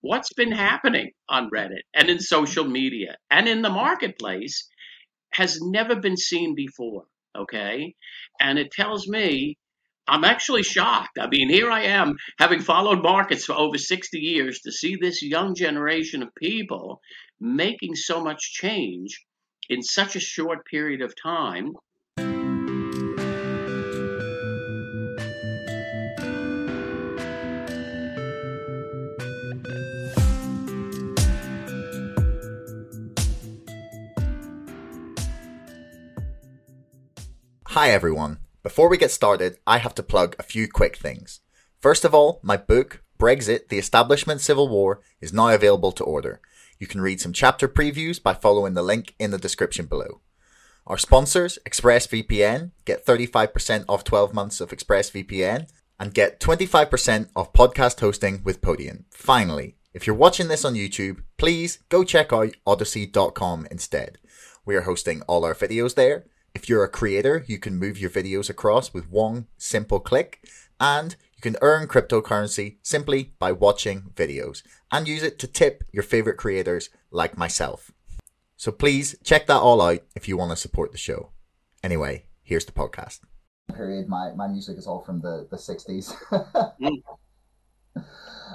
what's been happening on Reddit and in social media and in the marketplace has never been seen before. Okay. And it tells me I'm actually shocked. I mean, here I am having followed markets for over 60 years to see this young generation of people making so much change in such a short period of time. Hi everyone. Before we get started, I have to plug a few quick things. First of all, my book, Brexit, The Establishment Civil War, is now available to order. You can read some chapter previews by following the link in the description below. Our sponsors, ExpressVPN, get 35% off 12 months of ExpressVPN and get 25% off podcast hosting with Podium. Finally, if you're watching this on YouTube, please go check out odysee.com instead. We are hosting all our videos there if you're a creator, you can move your videos across with one simple click and you can earn cryptocurrency simply by watching videos and use it to tip your favorite creators like myself. So please check that all out if you want to support the show. Anyway, here's the podcast. Period. My, my music is all from the, the 60s. mm.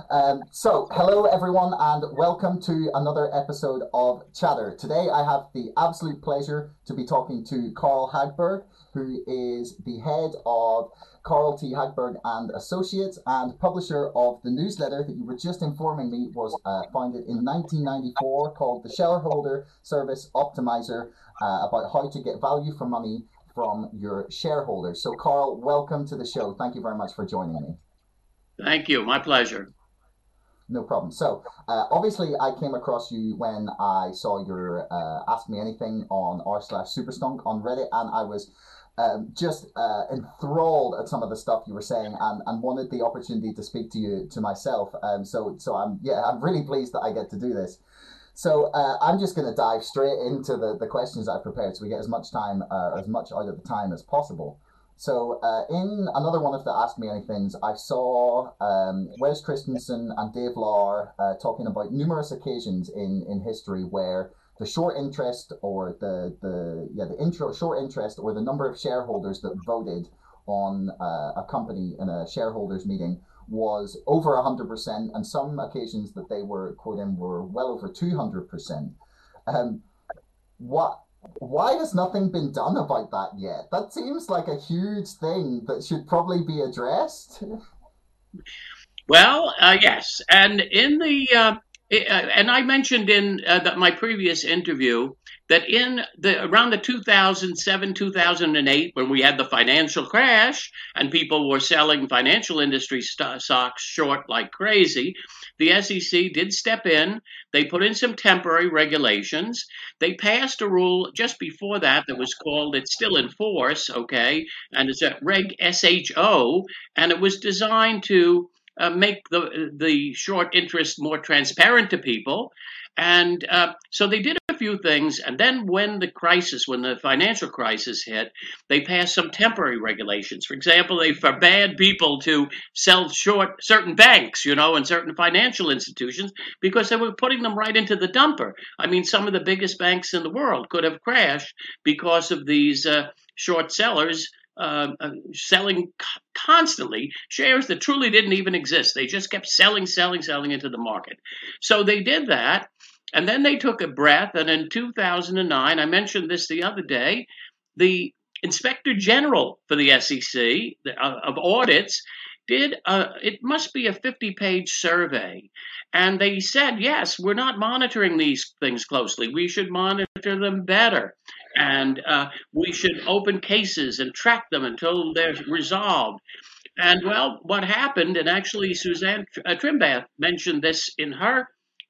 Um, so, hello everyone, and welcome to another episode of Chatter. Today, I have the absolute pleasure to be talking to Carl Hagberg, who is the head of Carl T. Hagberg and Associates and publisher of the newsletter that you were just informing me was uh, founded in 1994 called the Shareholder Service Optimizer uh, about how to get value for money from your shareholders. So, Carl, welcome to the show. Thank you very much for joining me. Thank you. My pleasure. No problem. So, uh, obviously, I came across you when I saw your uh, Ask Me Anything on r slash Superstonk on Reddit, and I was um, just uh, enthralled at some of the stuff you were saying, and, and wanted the opportunity to speak to you to myself. Um, so, so I'm yeah, I'm really pleased that I get to do this. So uh, I'm just going to dive straight into the, the questions I've prepared, so we get as much time, uh, as much out of the time as possible. So uh, in another one of the Ask Me Anythings, I saw um, Wes Christensen and Dave Lauer uh, talking about numerous occasions in, in history where the short interest or the, the yeah the intro short interest or the number of shareholders that voted on uh, a company in a shareholders meeting was over 100% and some occasions that they were quoting were well over 200%. Um, what why has nothing been done about that yet? That seems like a huge thing that should probably be addressed. Well, uh, yes, and in the uh, and I mentioned in uh, the, my previous interview that in the around the 2007 2008 when we had the financial crash and people were selling financial industry st- stocks short like crazy the SEC did step in. They put in some temporary regulations. They passed a rule just before that that was called it's still in force okay and it's a reg SHO and it was designed to uh, make the the short interest more transparent to people and uh, so they did a few things. And then when the crisis, when the financial crisis hit, they passed some temporary regulations. For example, they forbade people to sell short certain banks, you know, and certain financial institutions because they were putting them right into the dumper. I mean, some of the biggest banks in the world could have crashed because of these uh, short sellers uh, uh, selling constantly shares that truly didn't even exist. They just kept selling, selling, selling into the market. So they did that. And then they took a breath. And in 2009, I mentioned this the other day, the inspector general for the SEC uh, of audits did a, it must be a 50 page survey and they said yes we're not monitoring these things closely we should monitor them better and uh, we should open cases and track them until they're resolved and well what happened and actually suzanne uh, trimbath mentioned this in her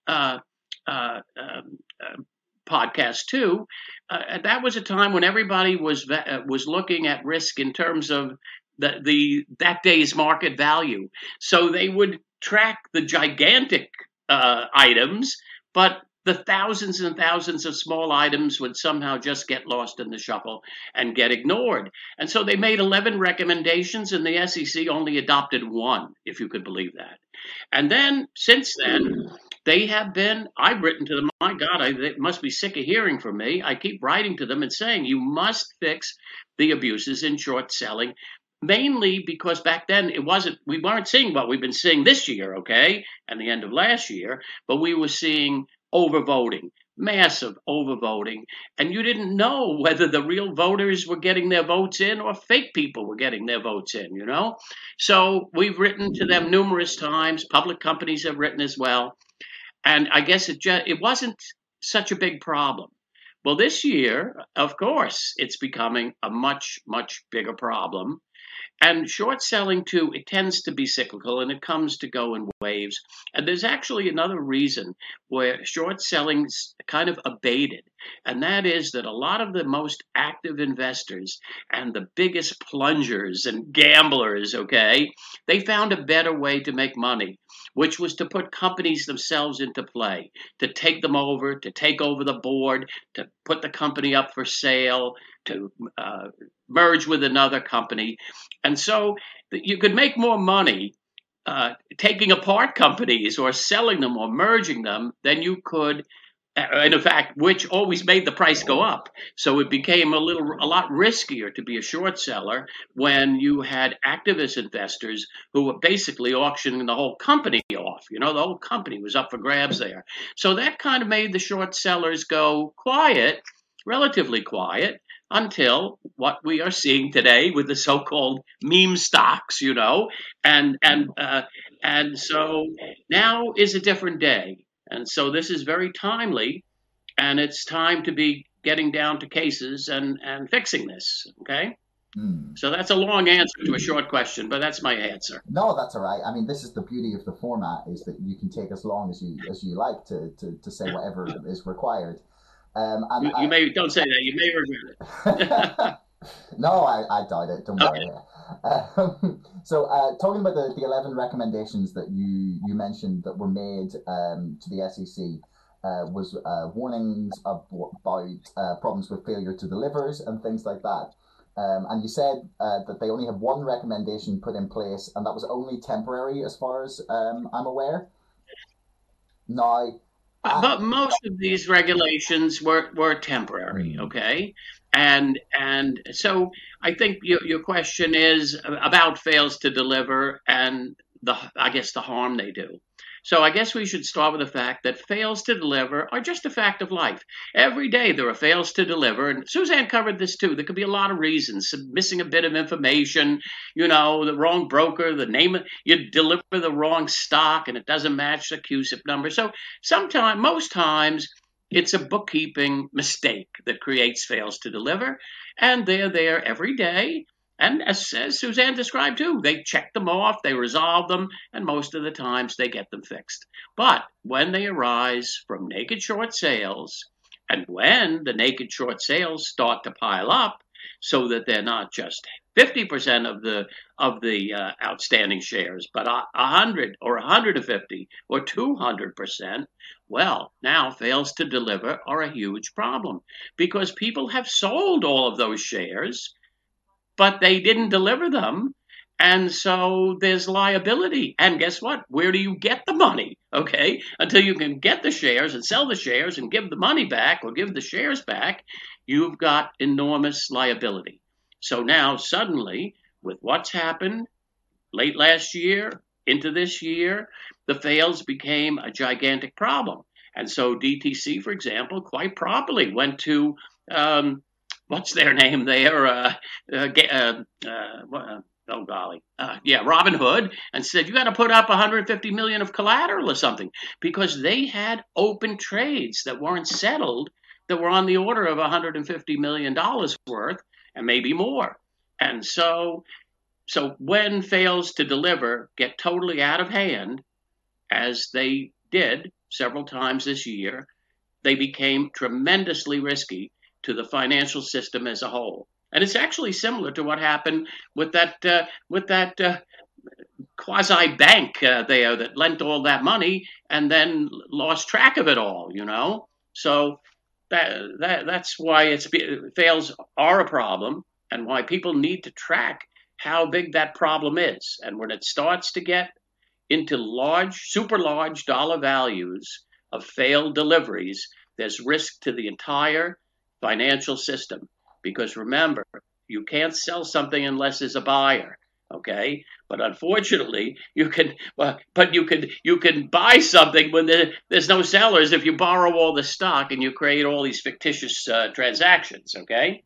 uh, uh, um, uh, podcast too. Uh, that was a time when everybody was was looking at risk in terms of the, the that day's market value. So they would track the gigantic items, but the thousands and thousands of small items would somehow just get lost in the shuffle and get ignored. And so they made 11 recommendations, and the SEC only adopted one, if you could believe that. And then since then, they have been, I've written to them, my God, I, they must be sick of hearing from me. I keep writing to them and saying, you must fix the abuses in short selling mainly because back then it wasn't we weren't seeing what we've been seeing this year okay and the end of last year but we were seeing overvoting massive overvoting, and you didn't know whether the real voters were getting their votes in or fake people were getting their votes in, you know? So we've written to them numerous times, public companies have written as well, and I guess it just, it wasn't such a big problem. Well, this year, of course, it's becoming a much, much bigger problem and short selling, too, it tends to be cyclical and it comes to go in waves. And there's actually another reason where short selling's kind of abated. And that is that a lot of the most active investors and the biggest plungers and gamblers, okay, they found a better way to make money which was to put companies themselves into play, to take them over, to take over the board, to put the company up for sale, to uh, merge with another company. And so you could make more money uh, taking apart companies or selling them or merging them than you could and in fact, which always made the price go up. So it became a little, a lot riskier to be a short seller when you had activist investors who were basically auctioning the whole company off. You know, the whole company was up for grabs there. So that kind of made the short sellers go quiet, relatively quiet, until what we are seeing today with the so-called meme stocks. You know, and and uh, and so now is a different day and so this is very timely, and it's time to be getting down to cases and, and fixing this. Okay. Mm. So that's a long answer to a short question, but that's my answer. No, that's all right. I mean, this is the beauty of the format is that you can take as long as you as you like to to, to say whatever is required. Um, and you, you I, may don't say that. You may regret it. no, I, I doubt it. Don't okay. worry. Um, so, uh, talking about the, the 11 recommendations that you, you mentioned that were made um, to the SEC, uh, was uh, warnings about uh, problems with failure to delivers and things like that. Um, and you said uh, that they only have one recommendation put in place, and that was only temporary, as far as um, I'm aware. Now, but most of these regulations were, were temporary, mm. okay? And and so I think your, your question is about fails to deliver and the I guess the harm they do. So I guess we should start with the fact that fails to deliver are just a fact of life. Every day there are fails to deliver, and Suzanne covered this too. There could be a lot of reasons: missing a bit of information, you know, the wrong broker, the name, you deliver the wrong stock, and it doesn't match the CUSIP number. So sometimes, most times, it's a bookkeeping mistake that creates fails to deliver, and they're there every day. And as, as, Suzanne described too, they check them off, they resolve them, and most of the times they get them fixed. But when they arise from naked short sales, and when the naked short sales start to pile up, so that they're not just 50% of the of the uh, outstanding shares, but a 100 or 150 or 200%, well, now fails to deliver are a huge problem because people have sold all of those shares, but they didn't deliver them. And so there's liability. And guess what? Where do you get the money? Okay. Until you can get the shares and sell the shares and give the money back or give the shares back, you've got enormous liability. So now suddenly, with what's happened late last year into this year, the fails became a gigantic problem. And so DTC, for example, quite properly went to um, what's their name there? Uh, uh, uh, uh oh golly, uh, yeah, Robinhood, and said you got to put up 150 million of collateral or something because they had open trades that weren't settled that were on the order of 150 million dollars worth and maybe more. And so, so when fails to deliver get totally out of hand, as they did several times this year, they became tremendously risky to the financial system as a whole. And it's actually similar to what happened with that uh, with that uh, quasi bank uh, there that lent all that money and then lost track of it all. You know, so that, that that's why it's fails are a problem and why people need to track how big that problem is. And when it starts to get into large, super large dollar values of failed deliveries, there's risk to the entire financial system. Because remember, you can't sell something unless there's a buyer. Okay, but unfortunately, you can. Well, but you can you can buy something when there, there's no sellers if you borrow all the stock and you create all these fictitious uh, transactions. Okay,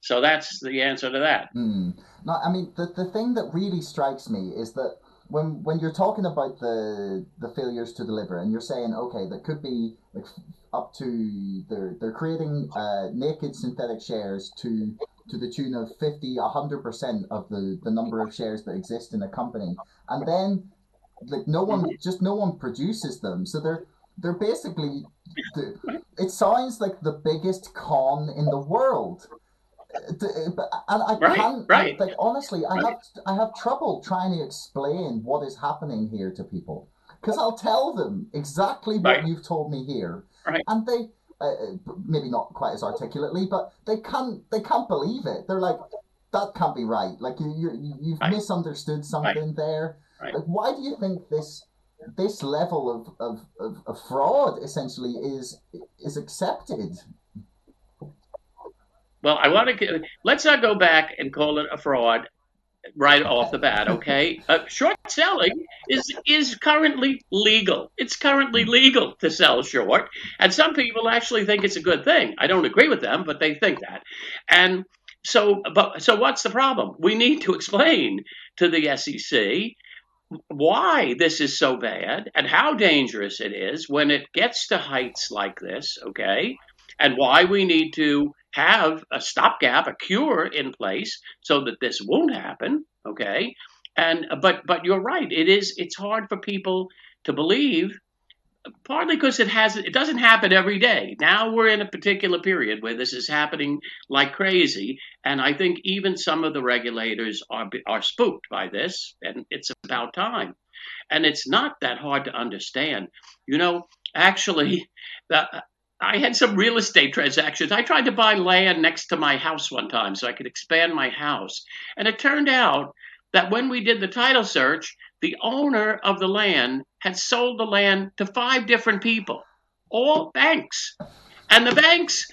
so that's the answer to that. Mm. No, I mean the the thing that really strikes me is that when when you're talking about the the failures to deliver and you're saying okay that could be like up to they're they're creating uh, naked synthetic shares to to the tune of 50 100% of the the number of shares that exist in a company. And then like no one just no one produces them. So they're they're basically it sounds like the biggest con in the world and I right, can't right. like honestly I have I have trouble trying to explain what is happening here to people because I'll tell them exactly what right. you've told me here right. and they uh, uh, maybe not quite as articulately but they can't they can't believe it they're like that can't be right like you, you you've right. misunderstood something there like why do you think this this level of, of, of, of fraud essentially is is accepted well, I want to let's not go back and call it a fraud right off the bat, okay? Uh, short selling is is currently legal. It's currently legal to sell short, and some people actually think it's a good thing. I don't agree with them, but they think that. And so, but so what's the problem? We need to explain to the SEC why this is so bad and how dangerous it is when it gets to heights like this, okay? And why we need to have a stopgap, a cure in place so that this won't happen. Okay. And but but you're right. It is it's hard for people to believe, partly because it has it doesn't happen every day. Now we're in a particular period where this is happening like crazy, and I think even some of the regulators are are spooked by this, and it's about time. And it's not that hard to understand. You know, actually, the, I had some real estate transactions. I tried to buy land next to my house one time so I could expand my house. And it turned out that when we did the title search, the owner of the land had sold the land to five different people, all banks. And the banks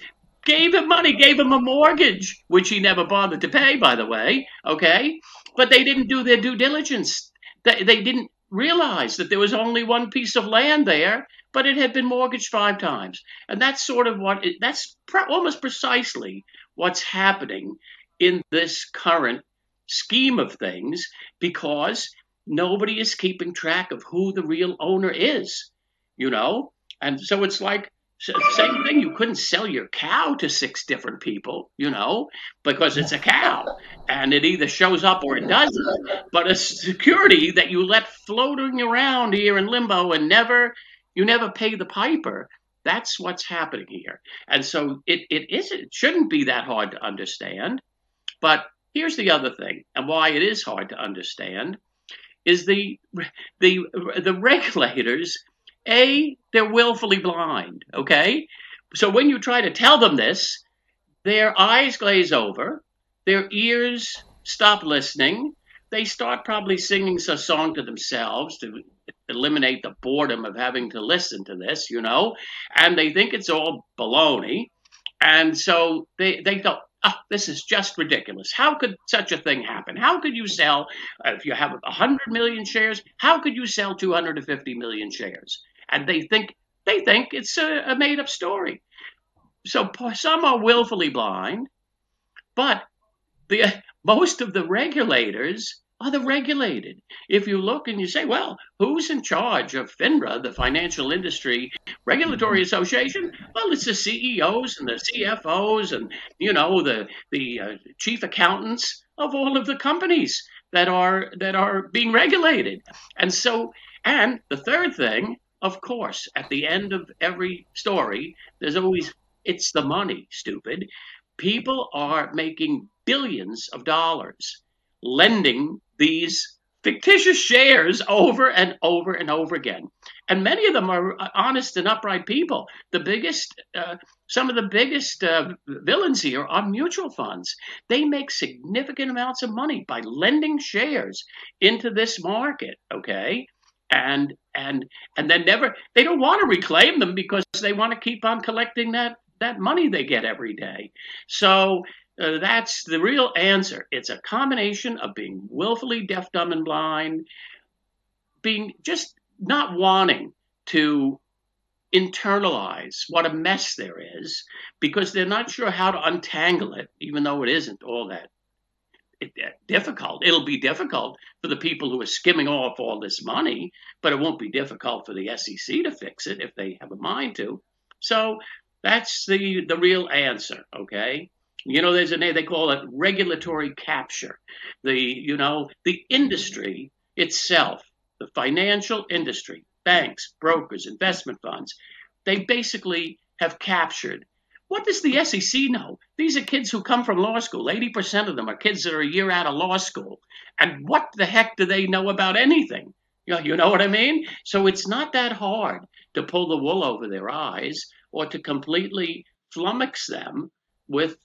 gave him money, gave him a mortgage, which he never bothered to pay, by the way. Okay. But they didn't do their due diligence. They, they didn't realize that there was only one piece of land there but it had been mortgaged five times. And that's sort of what it, that's almost precisely what's happening in this current scheme of things because nobody is keeping track of who the real owner is, you know? And so it's like same thing. You couldn't sell your cow to six different people, you know, because it's a cow and it either shows up or it doesn't. But a security that you let floating around here in limbo and never you never pay the piper. That's what's happening here. And so it, it isn't it shouldn't be that hard to understand. But here's the other thing, and why it is hard to understand, is the the the regulators, A, they're willfully blind, okay? So when you try to tell them this, their eyes glaze over, their ears stop listening, they start probably singing a song to themselves to eliminate the boredom of having to listen to this, you know, and they think it's all baloney. And so they, they go, oh, this is just ridiculous. How could such a thing happen? How could you sell, if you have 100 million shares, how could you sell 250 million shares? And they think, they think it's a, a made up story. So some are willfully blind, but the, most of the regulators are the regulated. If you look and you say, well, who's in charge of FINRA, the Financial Industry Regulatory Association? Well, it's the CEOs and the CFOs and, you know, the, the uh, chief accountants of all of the companies that are that are being regulated. And so, and the third thing, of course, at the end of every story, there's always it's the money, stupid. People are making billions of dollars lending these fictitious shares over and over and over again. And many of them are honest and upright people. The biggest, uh, some of the biggest uh, villains here are mutual funds. They make significant amounts of money by lending shares into this market, okay? And and and then never they don't want to reclaim them because they want to keep on collecting that that money they get every day. So uh, that's the real answer. It's a combination of being willfully deaf, dumb, and blind, being just not wanting to internalize what a mess there is because they're not sure how to untangle it, even though it isn't all that Uh, difficult. It'll be difficult for the people who are skimming off all this money, but it won't be difficult for the SEC to fix it if they have a mind to. So that's the the real answer. Okay. You know, there's a name they call it regulatory capture. The you know the industry itself, the financial industry, banks, brokers, investment funds, they basically have captured. What does the SEC know? These are kids who come from law school. 80% of them are kids that are a year out of law school. And what the heck do they know about anything? You know, you know what I mean? So it's not that hard to pull the wool over their eyes or to completely flummox them with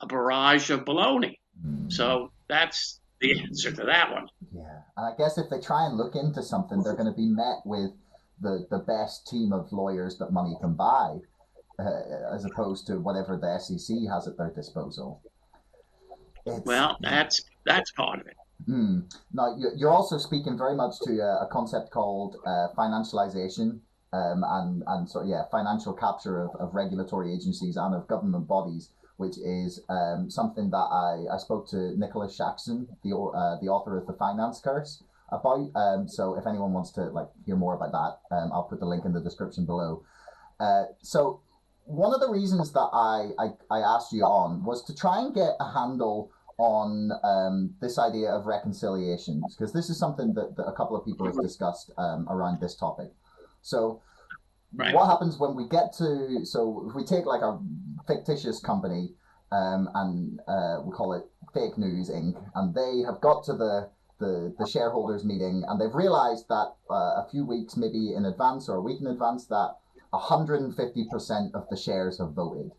a barrage of baloney. Mm. So that's the answer to that one. Yeah, and I guess if they try and look into something, they're going to be met with the the best team of lawyers that money can buy, uh, as opposed to whatever the SEC has at their disposal. It's, well, that's that's part of it. Mm. Now, you're also speaking very much to a, concept called uh, financialization um, and and so yeah, financial capture of, of regulatory agencies and of government bodies, which is um, something that I, I spoke to Nicholas Shaxson, the uh, the author of the Finance Curse, about. Um, so if anyone wants to like hear more about that, um, I'll put the link in the description below. Uh, so one of the reasons that I, I, I asked you on was to try and get a handle on um, this idea of reconciliations because this is something that, that, a couple of people have discussed um, around this topic. So right. what happens when we get to so if we take like a fictitious company um, and uh, we call it Fake News Inc. and they have got to the the, the shareholders meeting and they've realized that uh, a few weeks maybe in advance or a week in advance that 150% of the shares have voted.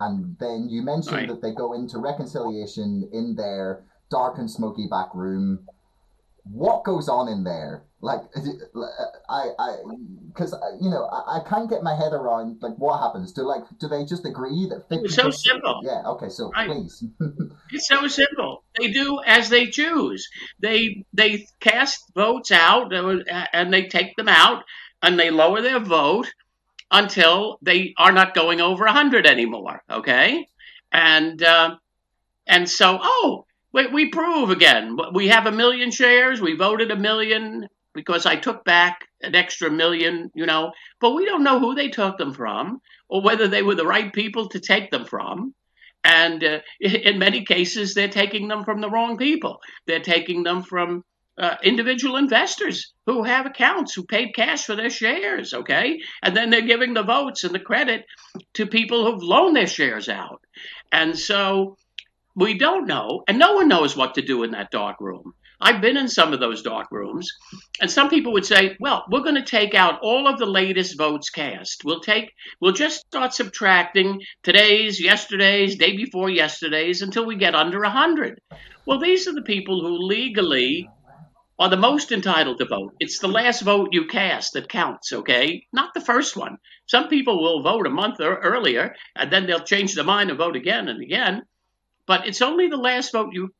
And then you mentioned right. that they go into reconciliation in their dark and smoky back room. What goes on in there? Like i i because uh, you know I, I, can't get my head around like what happens. Do like do they just agree that 50 it's so simple. Yeah okay so right. please. It's so simple. They do as they choose. They they cast votes out uh, and they take them out and they lower their vote until they are not going over 100 anymore okay and uh, and so oh we, we prove again. We have a million shares. We voted a million because I took back an extra million, you know, but we don't know who they took them from or whether they were the right people to take them from. And uh, in many cases, they're taking them from the wrong people. They're taking them from uh, individual investors who have accounts who paid cash for their shares, okay? And then they're giving the votes and the credit to people who've loaned their shares out. And so we don't know, and no one knows what to do in that dark room. I've been in some of those dark rooms, and some people would say, "Well, we're going to take out all of the latest votes cast. We'll take, we'll just start subtracting today's, yesterday's, day before yesterday's until we get under hundred. Well, these are the people who legally are the most entitled to vote. It's the last vote you cast that counts, okay? Not the first one. Some people will vote a month earlier, and then they'll change their mind and vote again and again but it's only the last vote you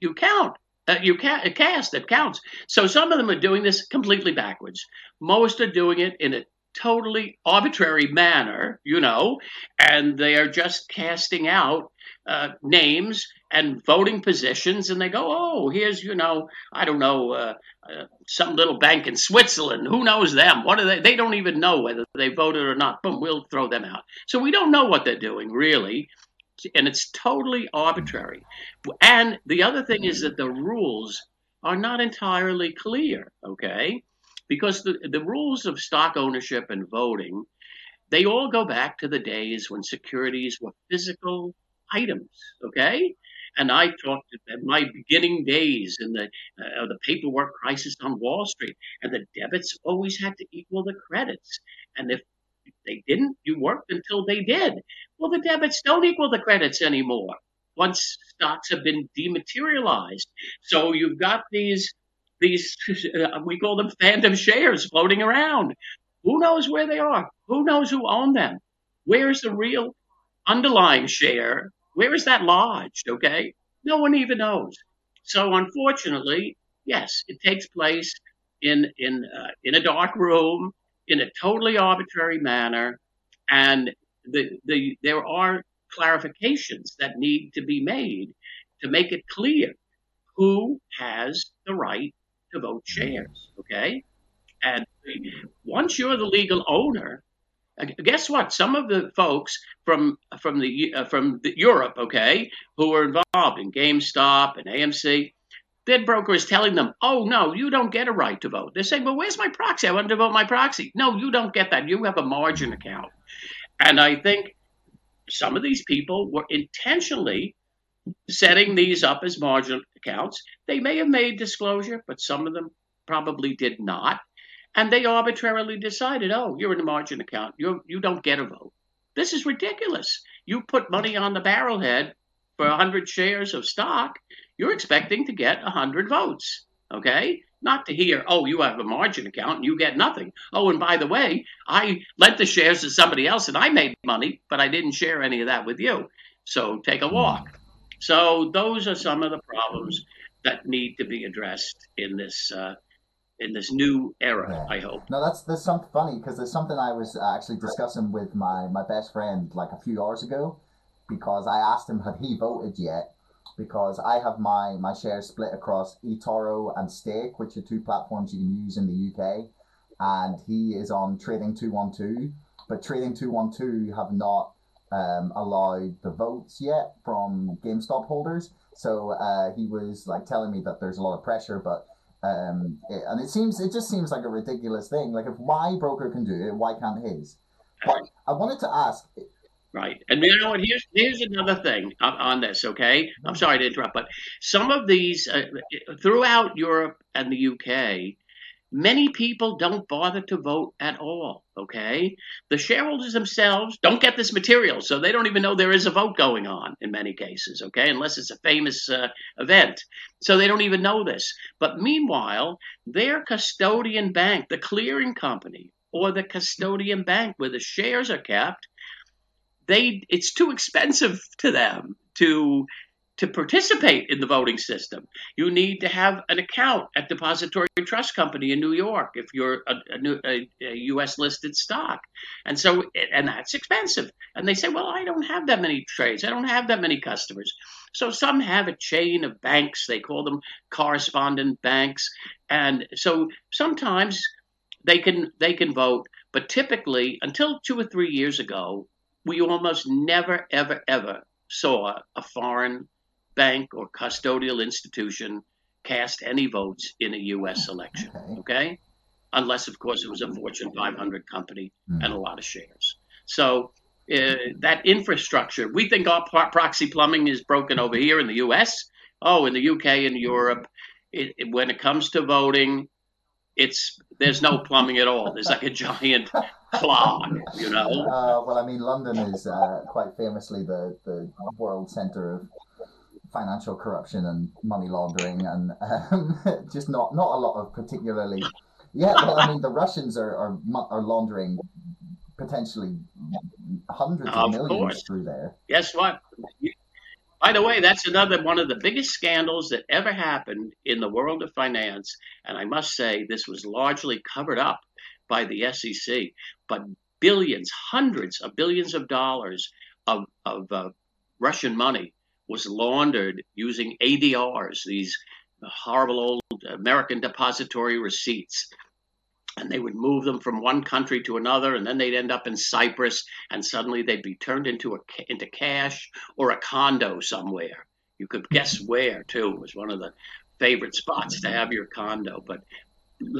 you count. Uh, you ca- cast that counts. So some of them are doing this completely backwards. Most are doing it in a totally arbitrary manner, you know, and they are just casting out uh, names and voting positions, and they go, oh, here's, you know, I don't know, uh, uh, some little bank in Switzerland. Who knows them? What are they? They don't even know whether they voted or not. Boom, we'll throw them out. So we don't know what they're doing, really and it's totally arbitrary. And the other thing is that the rules are not entirely clear, okay? Because the, the rules of stock ownership and voting, they all go back to the days when securities were physical items, okay? And I talked at my beginning days in the uh, the paperwork crisis on Wall Street, and the debits always had to equal the credits. And if they didn't. You worked until they did. Well, the debits don't equal the credits anymore once stocks have been dematerialized. So you've got these these, uh, we call them phantom shares floating around. Who knows where they are? Who knows who owned them? Where's the real underlying share? Where is that lodged? Okay. No one even knows. So unfortunately, yes, it takes place in, in, uh, in a dark room in a totally arbitrary manner. And the, the, there are clarifications that need to be made to make it clear who has the right to vote shares. Okay. And once you're the legal owner, guess what? Some of the folks from from the uh, from the Europe, okay, who were involved in GameStop and AMC, their broker is telling them, "Oh no, you don't get a right to vote." They're saying, "Well, where's my proxy? I want to vote my proxy." No, you don't get that. You have a margin account, and I think some of these people were intentionally setting these up as margin accounts. They may have made disclosure, but some of them probably did not. And they arbitrarily decided, oh, you're in a margin account. You you don't get a vote. This is ridiculous. You put money on the barrelhead for 100 shares of stock, you're expecting to get 100 votes. Okay? Not to hear, oh, you have a margin account and you get nothing. Oh, and by the way, I lent the shares to somebody else and I made money, but I didn't share any of that with you. So take a walk. So those are some of the problems that need to be addressed in this uh, in this new era. Yeah. I hope. No, that's that's something funny because there's something I was actually discussing with my my best friend like a few hours ago because I asked him had he voted yet because I have my my shares split across eToro and Stake, which are two platforms you can use in the UK, and he is on Trading Two One Two, but Trading Two One Two have not um, allowed the votes yet from GameStop holders. So uh, he was like telling me that there's a lot of pressure, but um, it, and it seems it just seems like a ridiculous thing. Like if my broker can do it, why can't his? But I wanted to ask. Right, and you know what? Here's here's another thing on, on this. Okay, I'm sorry to interrupt, but some of these uh, throughout Europe and the UK, Many people don't bother to vote at all, okay? The shareholders themselves don't get this material, so they don't even know there is a vote going on in many cases, okay? Unless it's a famous uh, event. So they don't even know this. But meanwhile, their custodian bank, the clearing company, or the custodian bank where the shares are kept, they it's too expensive to them to to participate in the voting system, you need to have an account at Depository Trust Company in New York if you're a, a, a, U.S. listed stock, and so and that's expensive. And they say, well, I don't have that many trades, I don't have that many customers. So some have a chain of banks. They call them correspondent banks, and so sometimes they can they can vote, but typically until two or three years ago, we almost never ever ever saw a foreign bank or custodial institution cast any votes in a U.S. election. Okay. okay? Unless, of course, it was a Fortune 500 company mm. and a lot of shares. So uh, that infrastructure, we think our proxy plumbing is broken over here in the U.S. Oh, in the U.K. and Europe, it, it, when it comes to voting, it's there's no plumbing at all. There's like a giant clog, you know. Uh, well, I mean, London is uh, quite famously the the world center of financial corruption and money laundering and um, just not not a lot of particularly yeah well i mean the russians are are, are laundering potentially hundreds of, of millions course. through there guess what by the way that's another one of the biggest scandals that ever happened in the world of finance and i must say this was largely covered up by the sec but billions hundreds of billions of dollars of, of uh, russian money was laundered using ADRs, these horrible old American depository receipts. And they would move them from one country to another, and then they'd end up in Cyprus, and suddenly they'd be turned into a into cash or a condo somewhere. You could guess where too. It was one of the favorite spots to have your condo. But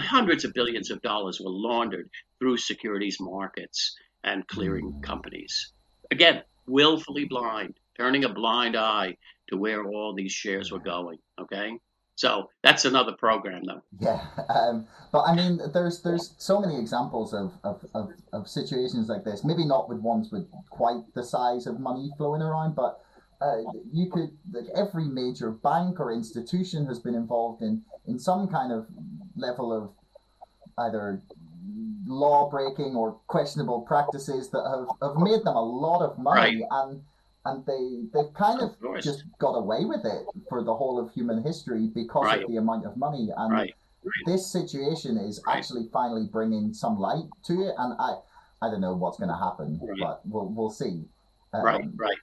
hundreds of billions of dollars were laundered through securities markets and clearing companies. Again, willfully blind turning a blind eye to where all these shares were going. Okay. So that's another program, though. Yeah, um, but I mean, there's there's so many examples of, of, of, of, situations like this. Maybe not with ones with quite the size of money flowing around, but uh, you could like every major bank or institution has been involved in in some kind of level of either law breaking or questionable practices that have, have made them a lot of money Right. and and they they've kind of, Of just got away with it for the whole of human history because Right. of the amount of money and Right. this situation is Right. actually finally bringing some light to it and I I don't know what's going to happen Right. but we'll we'll see Um, Right, right,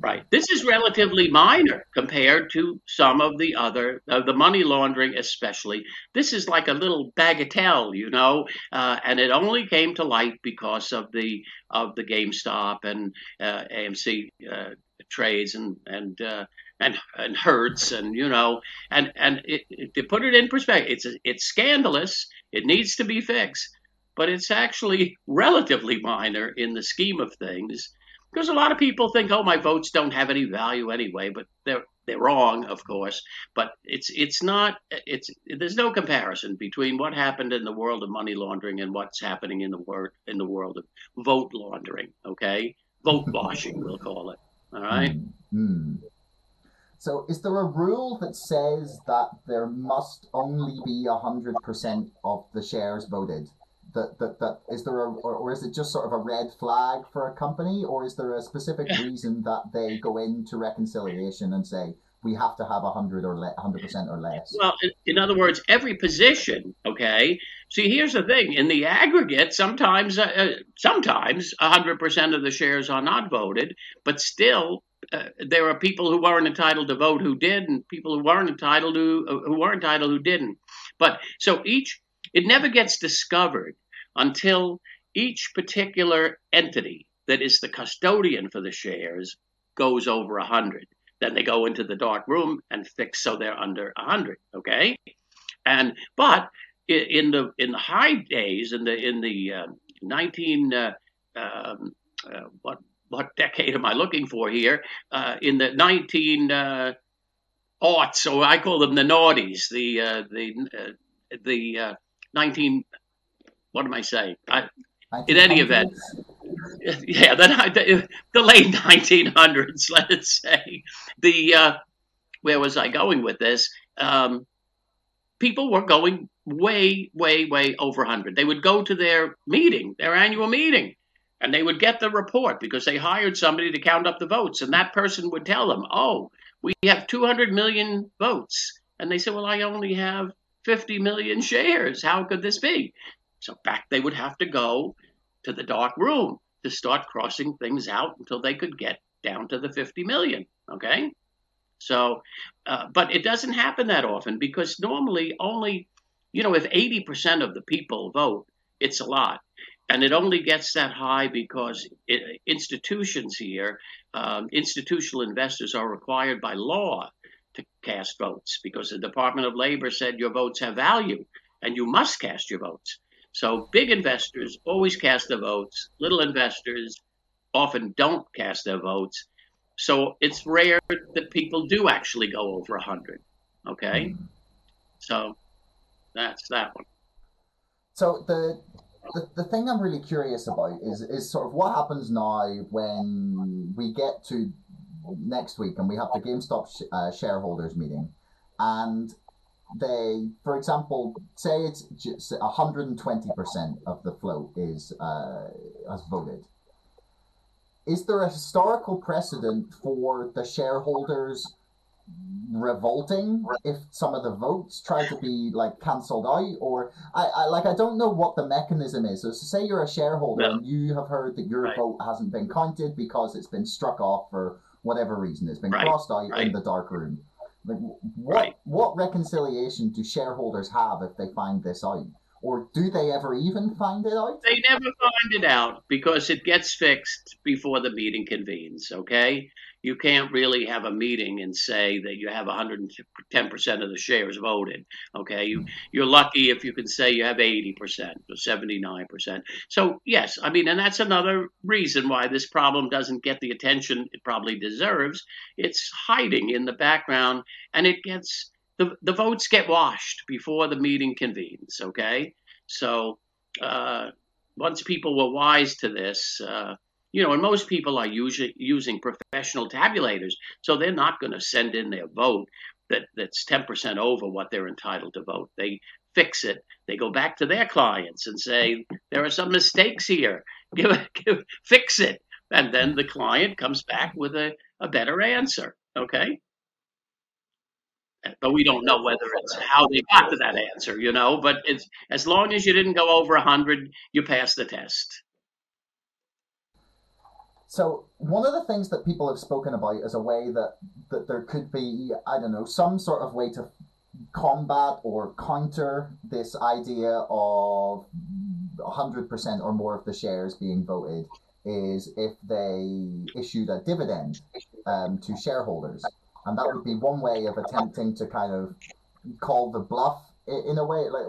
right. This is relatively minor compared to some of the other, uh, the money laundering especially. This is like a little bagatelle, you know, uh, and it only came to light because of the of the GameStop and uh, AMC uh, trades and and uh, and and Hertz and you know and and it, it- to put it in perspective, it's it's scandalous. It needs to be fixed, but it's actually relatively minor in the scheme of things because a lot of people think, oh, my votes don't have any value anyway, but they're they're wrong, of course. But it's it's not it's there's no comparison between what happened in the world of money laundering and what's happening in the world in the world of vote laundering. Okay, vote washing, we'll call it. All right. Hmm. Hmm. So, is there a rule that says that there must only be hundred percent of the shares voted? That, that that is there a or, or is it just sort of a red flag for a company, or is there a specific reason that they go into reconciliation and say we have to have hundred or hundred percent or less? Well, in, in other words, every position. Okay. See, here's the thing: in the aggregate, sometimes, uh, uh, sometimes 100% of the shares are not voted, but still, uh, there are people who weren't entitled to vote who did, and people who weren't entitled to uh, who weren't entitled who didn't. But so each, it never gets discovered until each particular entity that is the custodian for the shares goes over 100 then they go into the dark room and fix so they're under 100 okay and but in the in the high days in the in the uh, 19 uh, um, uh, what what decade am I looking for here? Uh, in the 19 uh, aughts, so I call them the noughties, the uh, the uh, the 19. What am I saying? I, in any event, yeah, the, the, the late 1900s, let's say. The uh, where was I going with this? Um, people were going way, way, way over 100. They would go to their meeting, their annual meeting, and they would get the report because they hired somebody to count up the votes, and that person would tell them, "Oh, we have 200 million votes," and they said, "Well, I only have 50 million shares. How could this be?" So back they would have to go to the dark room to start crossing things out until they could get down to the 50 million. Okay. So, uh, but it doesn't happen that often because normally only, you know, if 80% of the people vote, it's a lot. And it only gets that high because it, institutions here, um, institutional investors are required by law to cast votes because the Department of Labor said your votes have value and you must cast your votes. So big investors always cast their votes. Little investors often don't cast their votes. So it's rare that people do actually go over 100. Okay? Mm-hmm. So that's that one. So the, the the thing I'm really curious about is is sort of what happens now when we get to next week and we have the GameStop sh- uh, shareholders meeting, and they, for example, say it's just 120 percent of the float is uh, has voted. Is there a historical precedent for the shareholders revolting if some of the votes try to be like cancelled out or I, I like I don't know what the mechanism is. So, say you're a shareholder No. and you have heard that your Right. vote hasn't been counted because it's been struck off for whatever reason. It's been Right, crossed out in the dark room. Like what Right. what reconciliation do shareholders have if they find this out? Or do they ever even find it out? They never find it out because it gets fixed before the meeting convenes, okay? You can't really have a meeting and say that you have 110% of the shares voted, okay? You, you're lucky if you can say you have 80% or 79%. So, yes, I mean, and that's another reason why this problem doesn't get the attention it probably deserves. It's hiding in the background and it gets the, the votes get washed before the meeting convenes, okay? So, uh, once people were wise to this, uh, you know, and most people are usually using professional tabulators, so they're not going to send in their vote that that's 10% over what they're entitled to vote. They fix it. They go back to their clients and say there are some mistakes here. Give, give fix it, and then the client comes back with a, a better answer. Okay. But we don't know whether it's how they got to that answer, you know. But it's as long as you didn't go over hundred, you pass the test. So one of the things that people have spoken about is a way that that there could be, I don't know, some sort of way to combat or counter this idea of 100% or more of the shares being voted is if they issued a dividend um, to shareholders. And that would be one way of attempting to kind of call the bluff in a way. Like,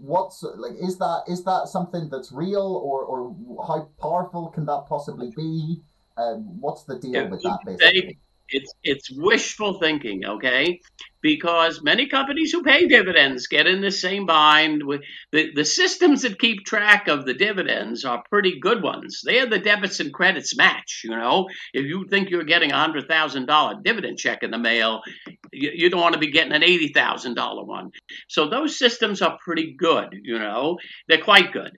what's like is that is that something that's real or or how powerful can that possibly be? Um, what's the deal yeah, with that? Basically, it's it's wishful thinking, okay? Because many companies who pay dividends get in the same bind. The the systems that keep track of the dividends are pretty good ones. They are the debits and credits match. You know, if you think you're getting a hundred thousand dollar dividend check in the mail, you, you don't want to be getting an eighty thousand dollar one. So those systems are pretty good. You know, they're quite good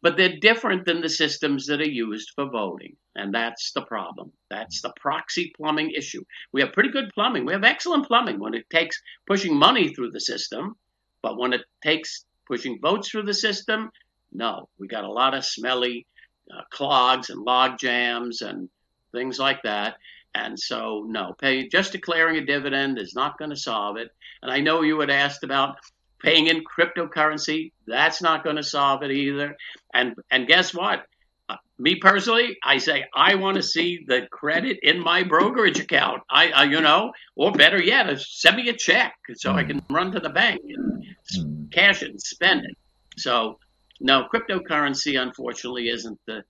but they're different than the systems that are used for voting. And that's the problem. That's the proxy plumbing issue. We have pretty good plumbing. We have excellent plumbing when it takes pushing money through the system. But when it takes pushing votes through the system, no. We got a lot of smelly uh, clogs and log jams and things like that. And so, no, pay, just declaring a dividend is not going to solve it. And I know you had asked about paying in cryptocurrency. That's not going to solve it either. And and guess what? Uh, me personally, I say I want to see the credit in my brokerage account. I, uh, you know, or better yet, uh, send me a check so I can run to the bank and hmm. cash it and spend it. So, no, cryptocurrency unfortunately isn't the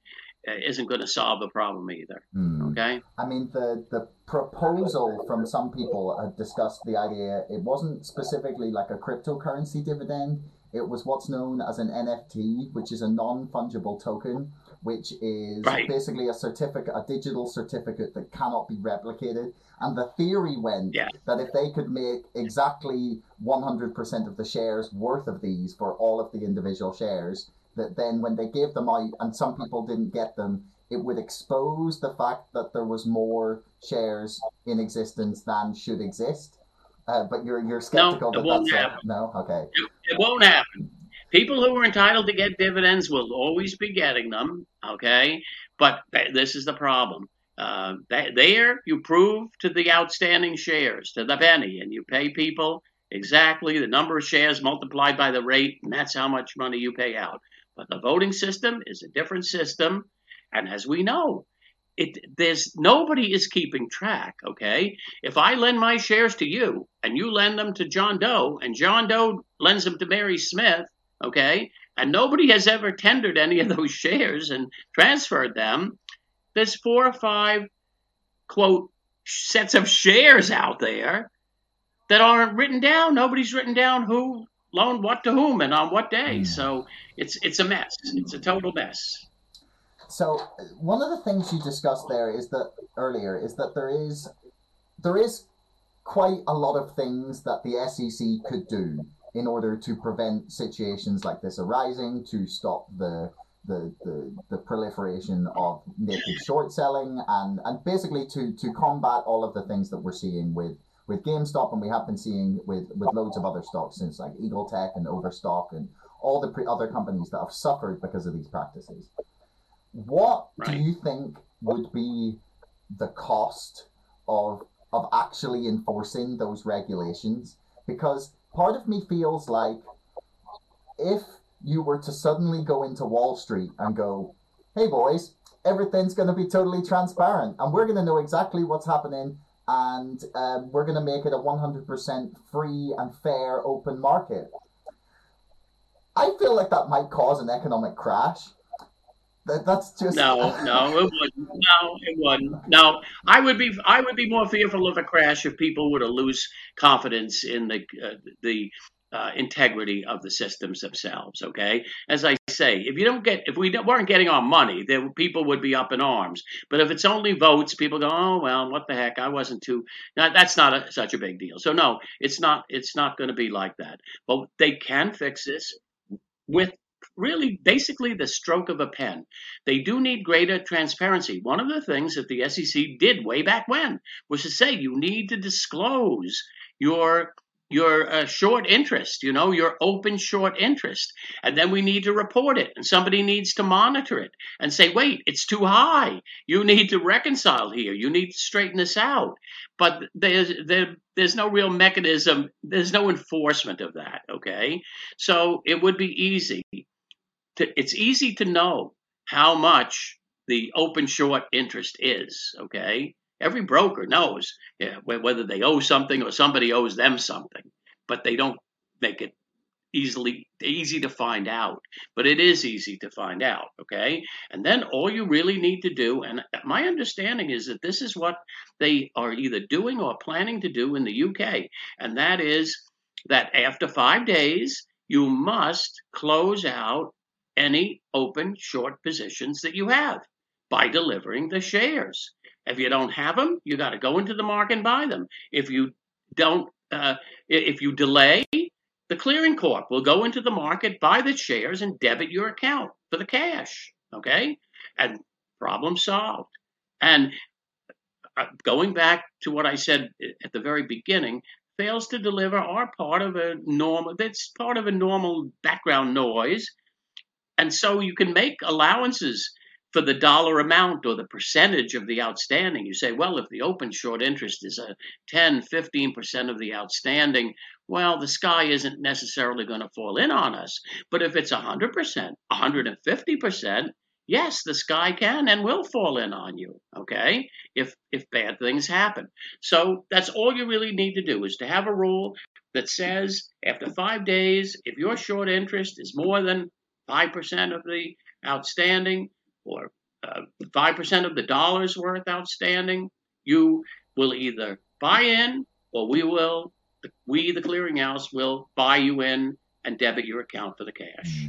isn't going to solve the problem either. Mm. Okay. I mean, the the proposal from some people had discussed the idea. It wasn't specifically like a cryptocurrency dividend. It was what's known as an NFT, which is a non fungible token, which is right. basically a certificate, a digital certificate that cannot be replicated. And the theory went yeah. that if they could make exactly 100% of the shares worth of these for all of the individual shares, that then when they gave them out and some people didn't get them, it would expose the fact that there was more shares in existence than should exist. Uh, but you're you're skeptical no, that that's happen. no okay. It, it won't happen. People who are entitled to get dividends will always be getting them. Okay, but this is the problem. Uh, there, you prove to the outstanding shares to the penny, and you pay people exactly the number of shares multiplied by the rate, and that's how much money you pay out. But the voting system is a different system. And as we know, it, there's nobody is keeping track. Okay, if I lend my shares to you and you lend them to John Doe and John Doe lends them to Mary Smith, okay, and nobody has ever tendered any of those shares and transferred them, there's four or five quote sets of shares out there that aren't written down. Nobody's written down who loaned what to whom and on what day. Mm. So it's it's a mess. It's a total mess. So one of the things you discussed there is that earlier is that there is there is quite a lot of things that the SEC could do in order to prevent situations like this arising, to stop the the, the, the proliferation of naked short selling and, and basically to, to combat all of the things that we're seeing with with GameStop, and we have been seeing with with loads of other stocks since like Eagletech and Overstock and all the pre- other companies that have suffered because of these practices. What right. do you think would be the cost of of actually enforcing those regulations? Because part of me feels like if you were to suddenly go into Wall Street and go, "Hey boys, everything's going to be totally transparent, and we're going to know exactly what's happening and um, we're going to make it a 100% free and fair open market. I feel like that might cause an economic crash. That, that's just no, no, it wouldn't. No, it wouldn't. No, I would be, I would be more fearful of a crash if people were to lose confidence in the uh, the uh, integrity of the systems themselves. Okay, as I say, if you don't get, if we weren't getting our money, then people would be up in arms. But if it's only votes, people go, oh well, what the heck? I wasn't too. Now, that's not a, such a big deal. So no, it's not. It's not going to be like that. But they can fix this with really basically the stroke of a pen. They do need greater transparency. One of the things that the SEC did way back when was to say you need to disclose your your uh, short interest, you know, your open short interest. And then we need to report it and somebody needs to monitor it and say, wait, it's too high. You need to reconcile here. You need to straighten this out. But there's, there, there's no real mechanism. There's no enforcement of that. Okay. So it would be easy to, it's easy to know how much the open short interest is. Okay. Every broker knows yeah, whether they owe something or somebody owes them something, but they don't make it easily easy to find out. But it is easy to find out okay? And then all you really need to do and my understanding is that this is what they are either doing or planning to do in the UK and that is that after 5 days you must close out any open short positions that you have by delivering the shares if you don't have them, you got to go into the market and buy them. If you don't, uh, if you delay, the clearing corp will go into the market, buy the shares, and debit your account for the cash. Okay, and problem solved. And uh, going back to what I said at the very beginning, fails to deliver are part of a normal. That's part of a normal background noise, and so you can make allowances for the dollar amount or the percentage of the outstanding. You say, well, if the open short interest is a 10, 15% of the outstanding, well, the sky isn't necessarily going to fall in on us. But if it's 100%, 150%, yes, the sky can and will fall in on you, okay? If if bad things happen. So that's all you really need to do is to have a rule that says after 5 days if your short interest is more than 5% of the outstanding, or uh, 5% of the dollars worth outstanding, you will either buy in or we will, we, the clearinghouse, will buy you in and debit your account for the cash.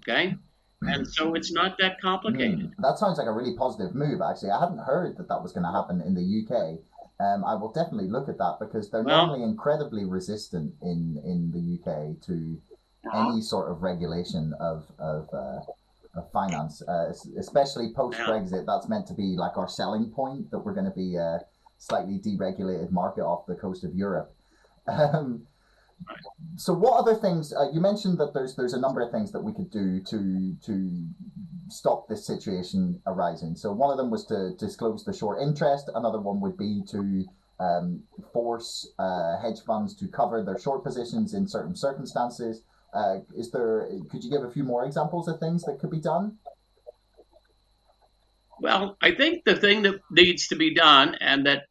Okay? And so it's not that complicated. Mm, that sounds like a really positive move, actually. I hadn't heard that that was going to happen in the UK. Um, I will definitely look at that because they're well, normally incredibly resistant in, in the UK to uh-huh. any sort of regulation of, of uh, of finance, uh, especially post Brexit. That's meant to be like our selling point that we're going to be a slightly deregulated market off the coast of Europe. Um, so, what other things? Uh, you mentioned that there's there's a number of things that we could do to to stop this situation arising. So, one of them was to disclose the short interest. Another one would be to um, force uh, hedge funds to cover their short positions in certain circumstances. Uh, is there? Could you give a few more examples of things that could be done? Well, I think the thing that needs to be done, and that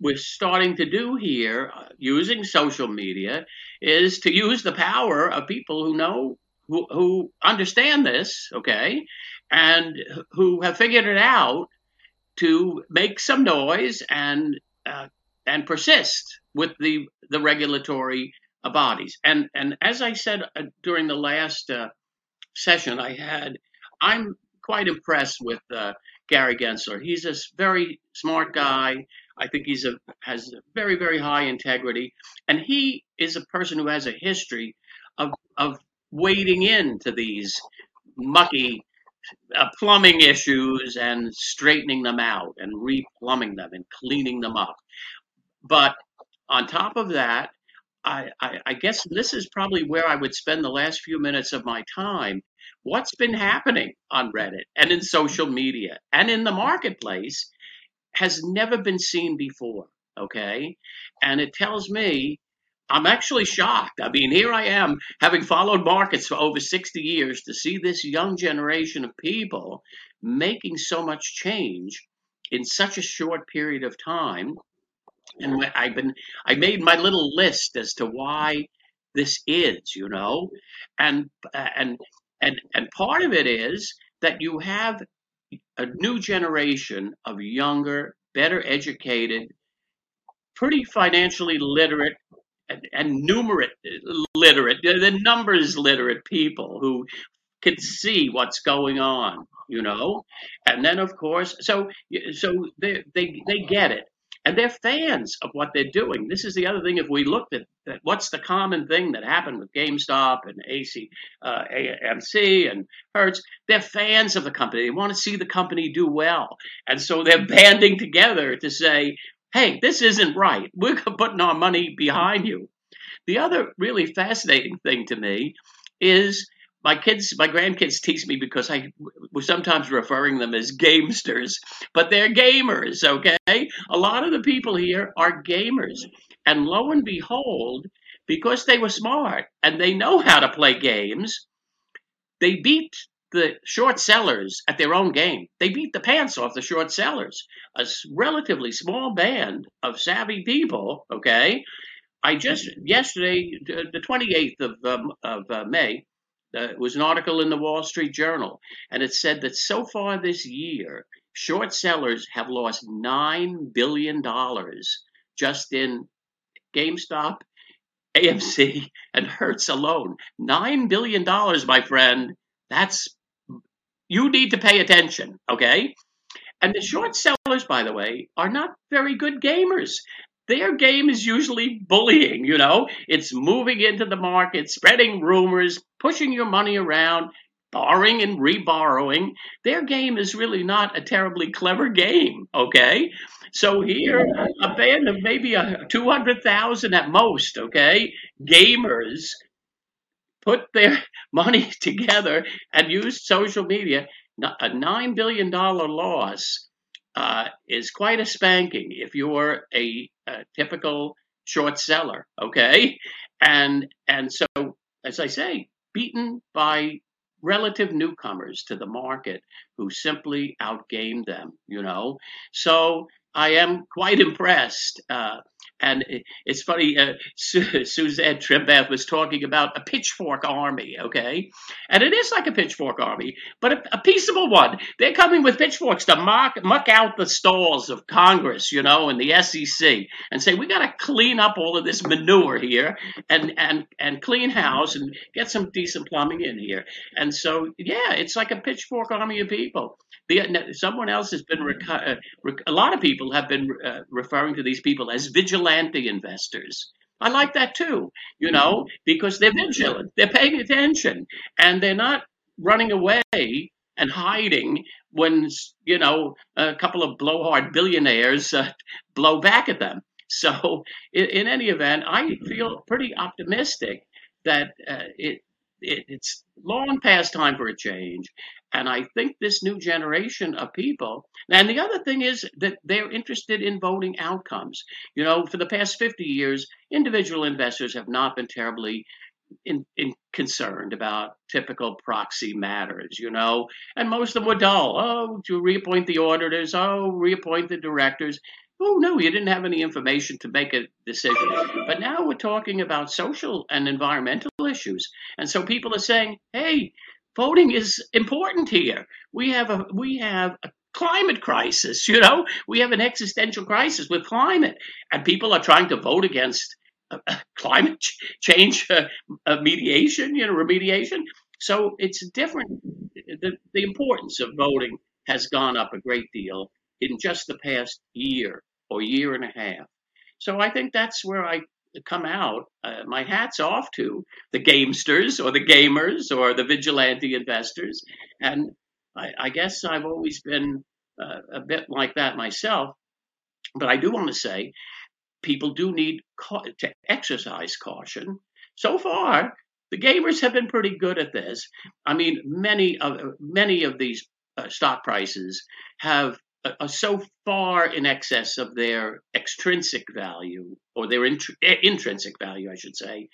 we're starting to do here uh, using social media, is to use the power of people who know, who, who understand this, okay, and who have figured it out to make some noise and uh, and persist with the the regulatory bodies. And and as I said uh, during the last uh, session I had, I'm quite impressed with uh, Gary Gensler. He's a very smart guy. I think he's a has a very very high integrity, and he is a person who has a history of of wading into these mucky uh, plumbing issues and straightening them out and replumbing them and cleaning them up. But on top of that, I, I, guess this is probably where I would spend the last few minutes of my time. What's been happening on Reddit and in social media and in the marketplace has never been seen before. Okay. And it tells me I'm actually shocked. I mean, here I am having followed markets for over 60 years to see this young generation of people making so much change in such a short period of time and I've been I made my little list as to why this is, you know, and and and and part of it is that you have a new generation of younger, better educated, pretty financially literate and, and numerate literate, the numbers literate people who can see what's going on, you know. And then, of course, so so they they they get it, and they're fans of what they're doing. This is the other thing. If we looked at, at what's the common thing that happened with GameStop and AC, uh, AMC and Hertz, they're fans of the company. They want to see the company do well, and so they're banding together to say, "Hey, this isn't right. We're putting our money behind you." The other really fascinating thing to me is my kids, my grandkids tease me because I was sometimes referring them as gamesters, but they're gamers, okay? A lot of the people here are gamers. And lo and behold, because they were smart and they know how to play games, they beat the short sellers at their own game. They beat the pants off the short sellers. A relatively small band of savvy people, okay? I just, yesterday, the 28th of, um, of uh, May, Uh, it was an article in the Wall Street Journal, and it said that so far this year, short sellers have lost $9 billion just in GameStop, AMC, and Hertz alone. $9 billion, my friend. That's, you need to pay attention, okay? And the short sellers, by the way, are not very good gamers their game is usually bullying, you know? It's moving into the market, spreading rumors, pushing your money around, borrowing and reborrowing. Their game is really not a terribly clever game, okay? So here, a band of maybe a 200,000 at most, okay, gamers put their money together and use social media. A $9 billion loss uh, is quite a spanking if you're a, a, typical short seller, okay? And and so, as I say, beaten by relative newcomers to the market who simply outgamed them, you know. So I am quite impressed. Uh, and it's funny, uh, Susanne Trimbath was talking about a pitchfork army, okay? And it is like a pitchfork army, but a, a peaceable one. They're coming with pitchforks to mock, muck out the stalls of Congress, you know, and the SEC, and say, we got to clean up all of this manure here and, and, and clean house and get some decent plumbing in here. And so, yeah, it's like a pitchfork army of people. The, someone else has been, uh, a lot of people have been uh, referring to these people as vigilante investors. I like that too, you know, because they're vigilant, they're paying attention, and they're not running away and hiding when, you know, a couple of blowhard billionaires uh, blow back at them. So, in, in, any event, I feel pretty optimistic that uh, it, it, it's long past time for a change. And I think this new generation of people, and the other thing is that they're interested in voting outcomes. You know, for the past 50 years, individual investors have not been terribly in, in concerned about typical proxy matters, you know, and most of them were dull. Oh, to reappoint the auditors, oh, reappoint the directors. Oh, no, you didn't have any information to make a decision. But now we're talking about social and environmental issues. And so people are saying, hey, voting is important here. We have a we have a climate crisis. You know, we have an existential crisis with climate, and people are trying to vote against uh, uh climate change uh, uh, mediation. You know, remediation. So it's different. The, the importance of voting has gone up a great deal in just the past year or year and a half. So I think that's where I come out, uh, my hat's off to the gamesters or the gamers or the vigilante investors. And I, I guess I've always been uh, a bit like that myself. But I do want to say people do need ca- to exercise caution. So far, the gamers have been pretty good at this. I mean, many of many of these uh, stock prices have are so far in excess of their extrinsic value or their int- eh, intrinsic value, I should say,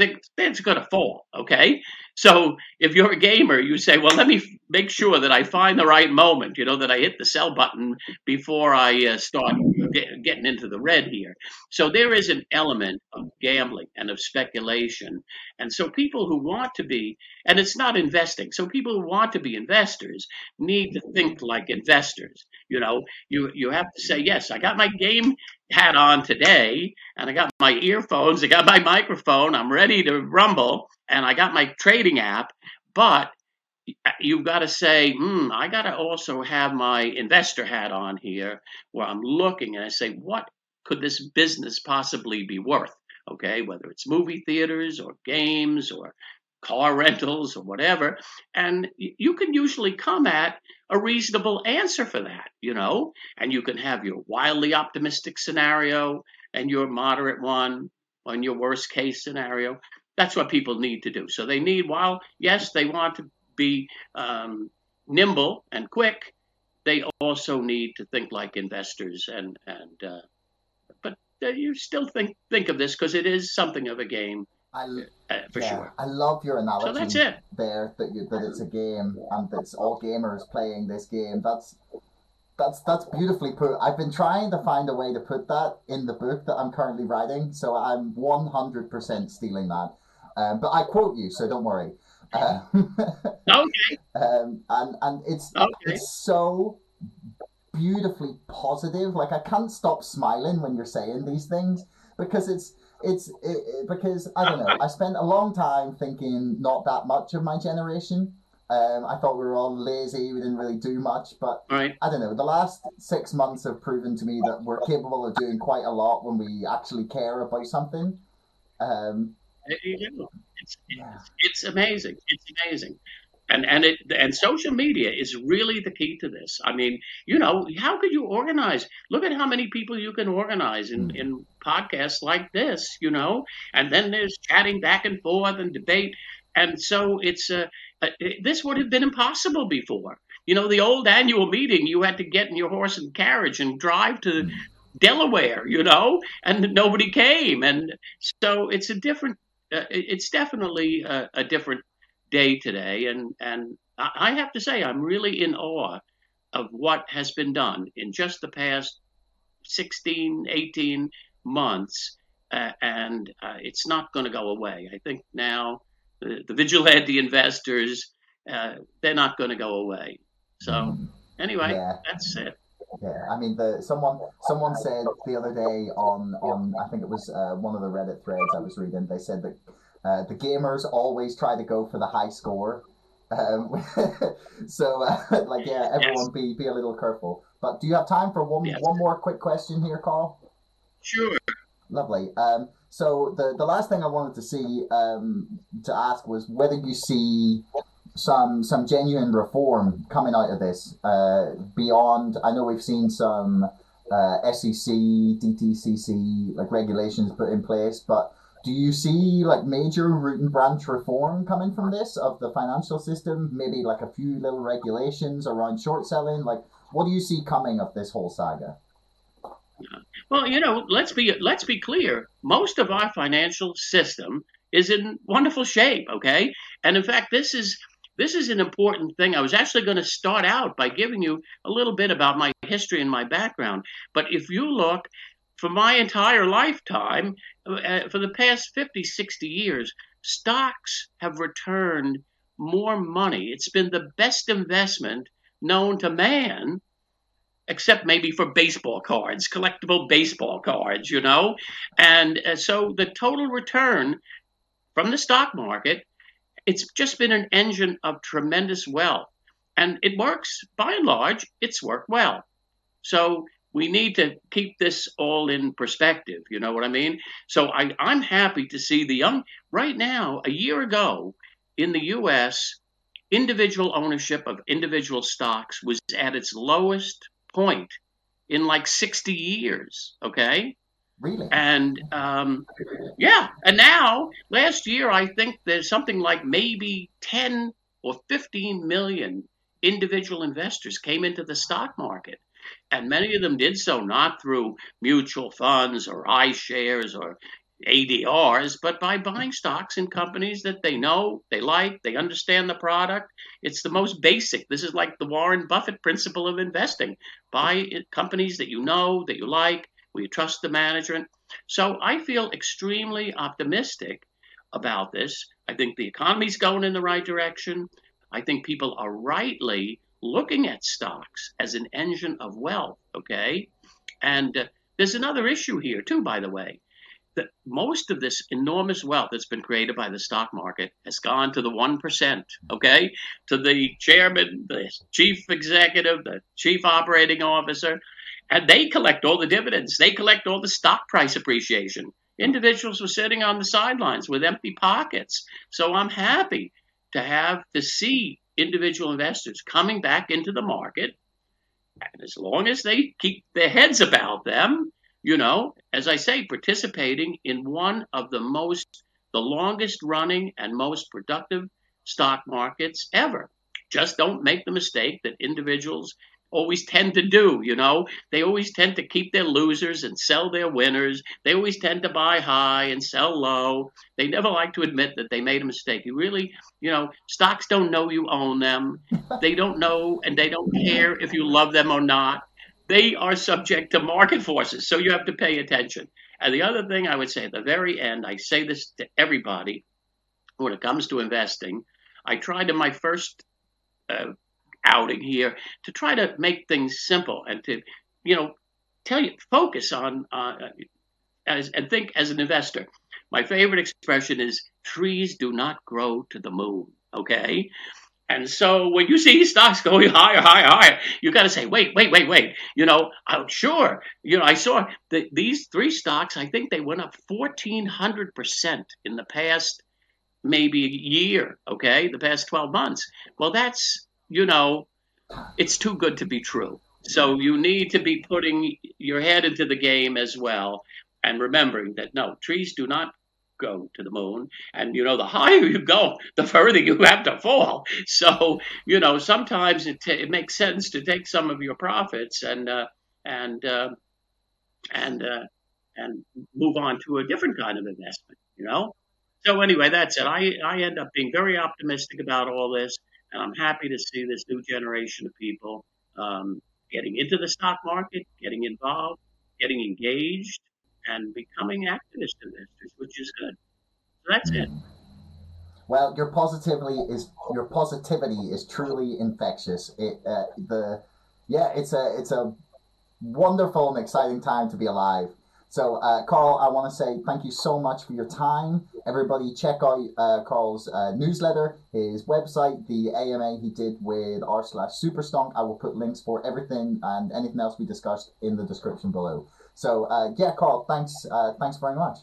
that it's going to fall. Okay. So if you're a gamer, you say, well, let me make sure that I find the right moment, you know, that I hit the sell button before I uh, start get, getting into the red here. So there is an element of gambling and of speculation. And so people who want to be, and it's not investing. So people who want to be investors need to think like investors. You know, you you have to say yes. I got my game hat on today, and I got my earphones. I got my microphone. I'm ready to rumble, and I got my trading app. But you've got to say, hmm, I got to also have my investor hat on here, where I'm looking and I say, what could this business possibly be worth? Okay, whether it's movie theaters or games or car rentals or whatever. And you can usually come at a reasonable answer for that, you know, and you can have your wildly optimistic scenario and your moderate one on your worst case scenario. That's what people need to do. So they need, while yes, they want to be um, nimble and quick, they also need to think like investors and and uh, but you still think think of this because it is something of a game I, uh, for yeah, sure. I love your analogy. So that's it. There, that you, that it's a game and it's all gamers playing this game. That's that's that's beautifully put. I've been trying to find a way to put that in the book that I'm currently writing, so I'm 100% stealing that. Um, but I quote you, so don't worry. Uh, okay. Um, and and it's okay. it's so beautifully positive. Like I can't stop smiling when you're saying these things because it's it's it, it, because I don't know. I spent a long time thinking not that much of my generation. Um, I thought we were all lazy. We didn't really do much, but right. I don't know. The last six months have proven to me that we're capable of doing quite a lot when we actually care about something. Um, it's, yeah. it's amazing. It's amazing and and it and social media is really the key to this. I mean, you know, how could you organize? Look at how many people you can organize in, mm. in podcasts like this, you know, and then there's chatting back and forth and debate, and so it's uh, uh, this would have been impossible before. You know, the old annual meeting, you had to get in your horse and carriage and drive to mm. Delaware, you know, and nobody came, and so it's a different. Uh, it's definitely a, a different day today. And, and I have to say, I'm really in awe of what has been done in just the past 16, 18 months. Uh, and uh, it's not going to go away. I think now the, the vigilante investors, uh, they're not going to go away. So, mm-hmm. anyway, yeah. that's it. Yeah, I mean, the someone someone said the other day on on I think it was uh, one of the Reddit threads I was reading. They said that uh, the gamers always try to go for the high score. Um, so, uh, like, yeah, everyone yes. be be a little careful. But do you have time for one yes. one more quick question here, Carl? Sure. Lovely. Um, so the the last thing I wanted to see um, to ask was whether you see some some genuine reform coming out of this uh, beyond. I know we've seen some uh, SEC, DTCC like regulations put in place, but do you see like major root and branch reform coming from this of the financial system? Maybe like a few little regulations around short selling. Like, what do you see coming of this whole saga? Well, you know, let's be let's be clear. Most of our financial system is in wonderful shape. Okay, and in fact, this is this is an important thing. I was actually going to start out by giving you a little bit about my history and my background. But if you look for my entire lifetime, uh, for the past 50, 60 years, stocks have returned more money. It's been the best investment known to man, except maybe for baseball cards, collectible baseball cards, you know? And uh, so the total return from the stock market, it's just been an engine of tremendous wealth. And it works, by and large, it's worked well. So we need to keep this all in perspective. You know what I mean? So I, I'm happy to see the young right now. A year ago in the U.S., individual ownership of individual stocks was at its lowest point in like 60 years. Okay. Really? And um, yeah, and now last year I think there's something like maybe 10 or 15 million individual investors came into the stock market. And many of them did so not through mutual funds or iShares or ADRs, but by buying stocks in companies that they know, they like, they understand the product. It's the most basic. This is like the Warren Buffett principle of investing. Buy companies that you know, that you like, where you trust the management. So I feel extremely optimistic about this. I think the economy's going in the right direction. I think people are rightly looking at stocks as an engine of wealth, okay? And uh, there's another issue here, too, by the way. That most of this enormous wealth that's been created by the stock market has gone to the 1%, okay? To the chairman, the chief executive, the chief operating officer, and they collect all the dividends. They collect all the stock price appreciation. Individuals were sitting on the sidelines with empty pockets. So I'm happy to have to see individual investors coming back into the market. And as long as they keep their heads about them, you know, as I say, participating in one of the most, the longest running and most productive stock markets ever. Just don't make the mistake that individuals always tend to do. You know, they always tend to keep their losers and sell their winners. They always tend to buy high and sell low. They never like to admit that they made a mistake. You really, you know, stocks don't know you own them. They don't know and they don't care if you love them or not. They are subject to market forces, so you have to pay attention. And the other thing I would say at the very end, I say this to everybody when it comes to investing. I tried in my first uh, outing here to try to make things simple and to, you know, tell you, focus on, uh, as, and think as an investor. My favorite expression is trees do not grow to the moon. Okay. And so when you see stocks going higher, higher, higher, you got to say, wait, wait, wait, wait. You know, I'm sure. You know, I saw that these three stocks. I think they went up 1,400 percent in the past maybe a year. Okay, the past 12 months. Well, that's you know, it's too good to be true. So you need to be putting your head into the game as well and remembering that no, trees do not go to the moon. And, you know, the higher you go, the further you have to fall. So, you know, sometimes it, t- it makes sense to take some of your profits and, uh, and, uh, and, uh, and move on to a different kind of investment, you know? So anyway, that's it. I, I end up being very optimistic about all this. And I'm happy to see this new generation of people um, getting into the stock market, getting involved, getting engaged, and becoming activist investors, which is good. So that's it. Well, your positivity is your positivity is truly infectious. It uh, the yeah, it's a it's a wonderful and exciting time to be alive. So, uh, Carl, I want to say thank you so much for your time. Everybody, check out uh, Carl's uh, newsletter, his website, the AMA he did with r slash Superstonk. I will put links for everything and anything else we discussed in the description below. So, uh, yeah, Carl, thanks, uh, thanks very much.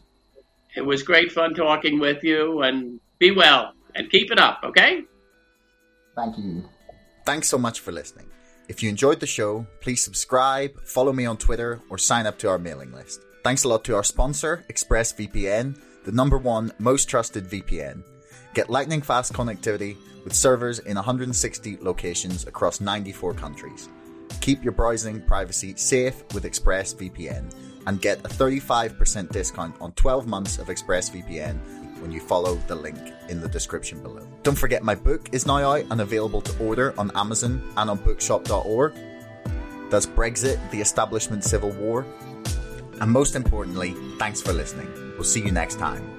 It was great fun talking with you, and be well and keep it up, okay? Thank you. Thanks so much for listening. If you enjoyed the show, please subscribe, follow me on Twitter, or sign up to our mailing list. Thanks a lot to our sponsor, ExpressVPN, the number one most trusted VPN. Get lightning fast connectivity with servers in 160 locations across 94 countries. Keep your browsing privacy safe with ExpressVPN and get a 35% discount on 12 months of ExpressVPN when you follow the link in the description below. Don't forget my book is now out and available to order on Amazon and on bookshop.org. That's Brexit, the Establishment Civil War, and most importantly, thanks for listening. We'll see you next time.